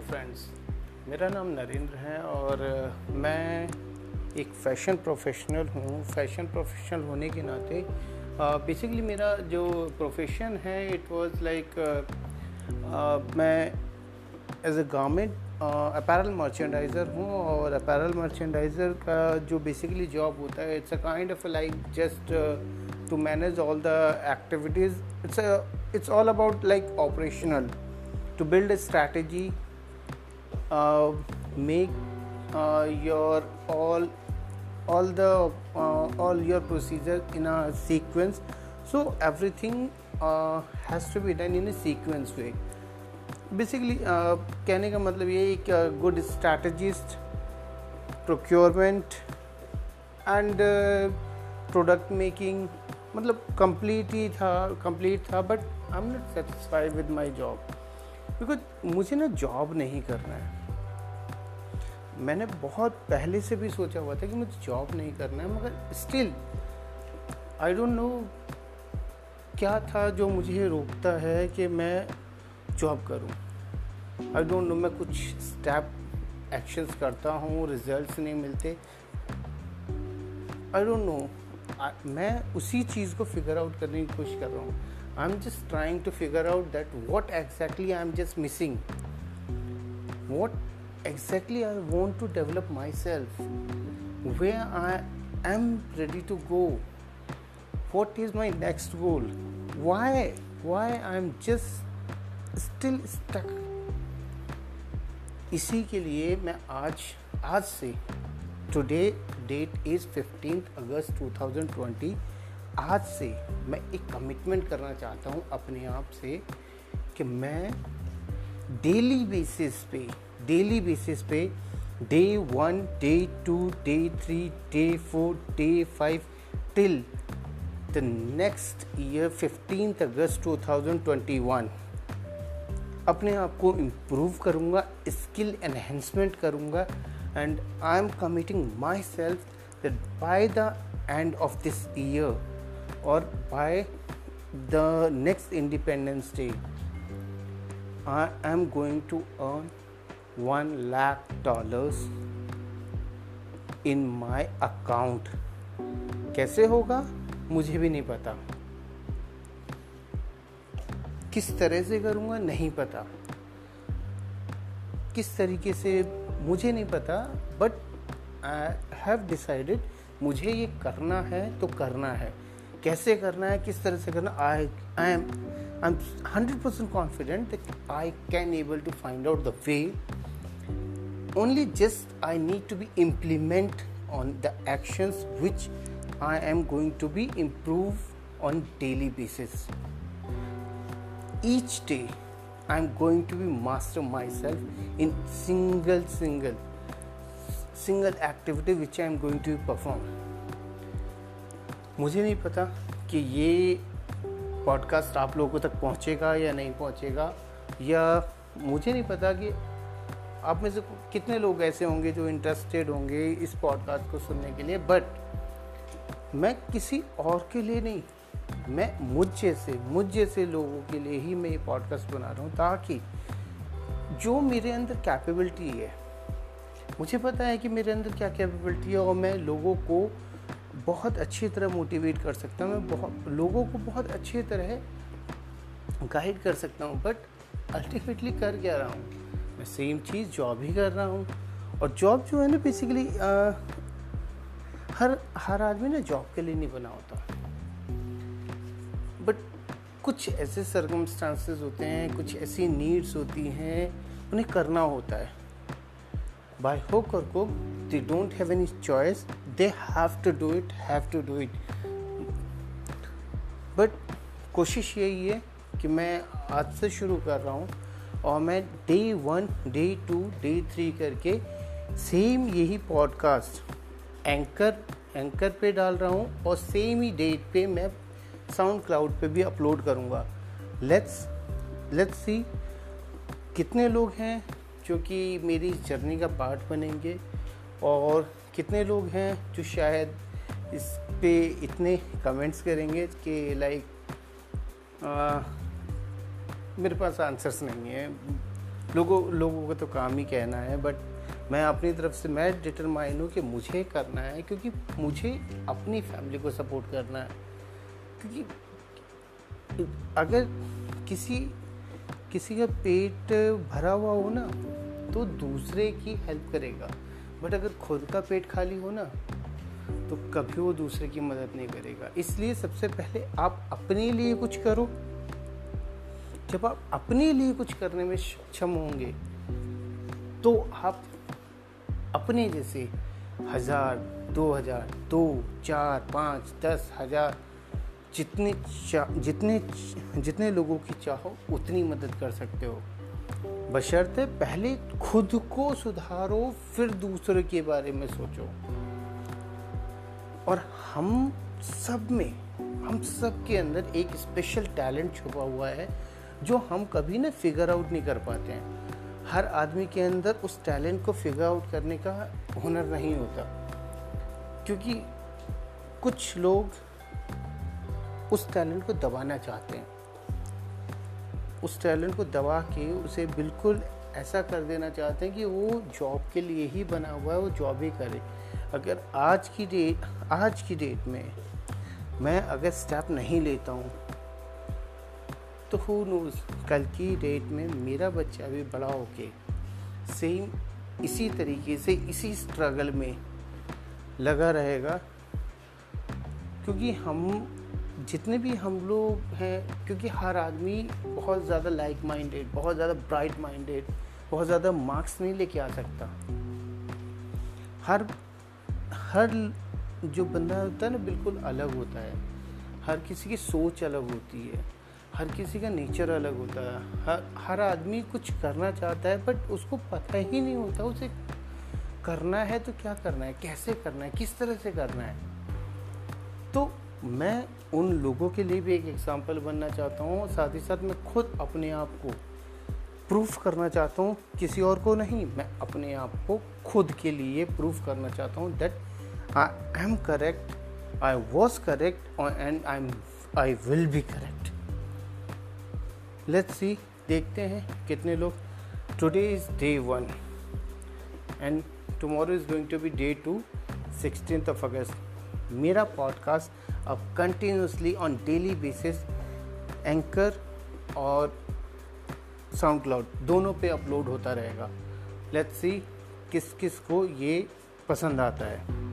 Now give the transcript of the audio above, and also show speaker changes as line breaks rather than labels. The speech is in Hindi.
फ्रेंड्स, मेरा नाम नरेंद्र है और मैं एक फ़ैशन प्रोफेशनल हूँ। फ़ैशन प्रोफेशनल होने के नाते बेसिकली मेरा जो प्रोफेशन है इट वाज लाइक मैं as a garment apparel merchandiser हूँ और अपैरल मर्चेंडाइज़र का जो बेसिकली जॉब होता है it's a kind of like just to manage all the activities it's it's all about like operational to build a strategy uh, make uh, your all all the uh, all your procedures in a sequence so everything uh, has to be done in a sequence way basically uh, कहने का मतलब ये एक good strategist procurement and product making मतलब कंप्लीट ही था कंप्लीट था but I am not satisfied with my job because मुझे ना जॉब नहीं करना है मैंने बहुत पहले से भी सोचा हुआ था कि मुझे जॉब नहीं करना है, मगर स्टिल आई डोंट नो क्या था जो मुझे रोकता है कि मैं जॉब करूँ। आई डोंट नो मैं कुछ स्टेप एक्शंस करता हूँ रिजल्ट्स नहीं मिलते। आई डोंट नो मैं उसी चीज़ को फिगर आउट करने की कोशिश कर रहा हूँ। I am just trying to figure out that that exactly I am just missing what exactly i want to develop myself where i am ready to go what is my next goal why why i'm just still stuck इसी के लिए मैं आज आज से today date is fifteen August 2020 आज से मैं एक कमिटमेंट करना चाहता हूँ अपने आप से कि मैं डेली बेसिस पे डेली बेसिस पे day one, day two, day three, day four, day five till the next year fifteen August 2021 अपने आप को इम्प्रूव करूँगा स्किल एनहेंसमेंट करूँगा and I am committing myself that by the end of this year और by the next independence day I am going to earn one lakh dollars in my account कैसे होगा? मुझे भी नहीं पता। किस तरह से करूँगा? नहीं पता। किस तरीके से? मुझे नहीं पता। बट आई हैव डिसाइडेड मुझे ये करना है तो करना है। कैसे करना है? किस तरह से करना? I I am I am hundred percent confident I can able to find out the way only just I need to be implement on the actions which I am going to be improve on daily basis. Each day I am going to be master myself in single single single activity which I am going to perform. मुझे नहीं पता कि ये पॉडकास्ट आप लोगों तक पहुँचेगा या नहीं पहुँचेगा या मुझे नहीं पता कि आप में से कितने लोग ऐसे होंगे जो इंटरेस्टेड होंगे इस पॉडकास्ट को सुनने के लिए? बट मैं किसी और के लिए नहीं, मैं मुझ जैसे मुझ जैसे लोगों के लिए ही मैं ये पॉडकास्ट बना रहा हूँ ताकि जो मेरे अंदर कैपेबिलिटी है, मुझे पता है कि मेरे अंदर क्या कैपेबिलिटी है और मैं लोगों को बहुत अच्छी तरह मोटिवेट कर सकता हूँ, मैं बहुत, लोगों को बहुत अच्छी तरह गाइड कर सकता हूँ बट अल्टीमेटली कर क्या रहा हूँ? मैं सेम चीज़ जॉब ही कर रहा हूँ। और जॉब जो है ना बेसिकली हर हर आदमी ना जॉब के लिए नहीं बना होता। बट कुछ ऐसे सर्कमस्टांसेस होते हैं, कुछ ऐसी नीड्स होती हैं, उन्हें करना होता है। By hook or cook they don't have any choice they have to do it, have to do it. But कोशिश यही है कि मैं आज से शुरू कर रहा हूँ। और मैं day one day two day three करके सेम यही पॉडकास्ट एंकर एंकर पे डाल रहा हूँ और सेम ही डेट पे मैं साउंड क्लाउड पे भी अपलोड करूँगा। लेट्स लेट्स सी कितने लोग हैं जो कि मेरी जर्नी का पार्ट बनेंगे और कितने लोग हैं जो शायद इस पे इतने कमेंट्स करेंगे कि लाइक मेरे पास आंसर्स नहीं है। लोगों लोगों का तो काम ही कहना है बट मैं अपनी तरफ़ से, मैं डिटरमाइन हूँ कि मुझे करना है, क्योंकि मुझे अपनी फैमिली को सपोर्ट करना है। क्योंकि अगर किसी किसी का पेट भरा हुआ हो ना तो दूसरे की हेल्प करेगा। बट अगर खुद का पेट खाली हो ना तो कभी वो दूसरे की मदद नहीं करेगा। इसलिए सबसे पहले आप अपने लिए कुछ करो जब आप अपने लिए कुछ करने में सक्षम होंगे तो आप अपने जैसे हज़ार, दो हज़ार, दो, चार, पाँच, दस हज़ार, जितने जितने जितने लोगों की चाहो, उतनी मदद कर सकते हो। बशर्ते पहले खुद को सुधारो, फिर दूसरे के बारे में सोचो। और हम सब में, हम सब के अंदर एक स्पेशल टैलेंट छुपा हुआ है जो हम कभी ना फिगर आउट नहीं कर पाते हैं। हर आदमी के अंदर उस टैलेंट को फिगर आउट करने का हुनर नहीं होता। क्योंकि कुछ लोग उस टैलेंट को दबाना चाहते हैं। उस टैलेंट को दबा के उसे बिल्कुल ऐसा कर देना चाहते हैं कि वो जॉब के लिए ही बना हुआ है, वो जॉब ही करे। अगर आज की डेट आज की डेट में मैं अगर स्टेप नहीं लेता हूँ तो हु नोज़ कल की डेट में मेरा बच्चा भी बड़ा होके सेम इसी तरीके से इसी स्ट्रगल में लगा रहेगा। क्योंकि हम, जितने भी हम लोग हैं, क्योंकि हर आदमी बहुत ज़्यादा लाइक माइंडेड बहुत ज़्यादा ब्राइट माइंडेड बहुत ज़्यादा मार्क्स नहीं लेके आ सकता। हर हर जो बंदा होता है ना, बिल्कुल अलग होता है। हर किसी की सोच अलग होती है। हर किसी का नेचर अलग होता है। हर हर आदमी कुछ करना चाहता है बट उसको पता ही नहीं होता, उसे करना है तो क्या करना है, कैसे करना है, किस तरह से करना है। तो मैं उन लोगों के लिए भी एक एग्ज़ाम्पल बनना चाहता हूँ, साथ ही साथ मैं खुद अपने आप को प्रूफ करना चाहता हूँ, किसी और को नहीं, मैं अपने आप को खुद के लिए प्रूफ करना चाहता हूँ that I am correct I was correct and I am I will be correct let's see देखते हैं कितने लोग। Today is day one and tomorrow is going to be day two sixteen of August मेरा पॉडकास्ट अब continuously on daily basis anchor और साउंड क्लाउड दोनों पे अपलोड होता रहेगा। लेट्स सी किस किस को ये पसंद आता है।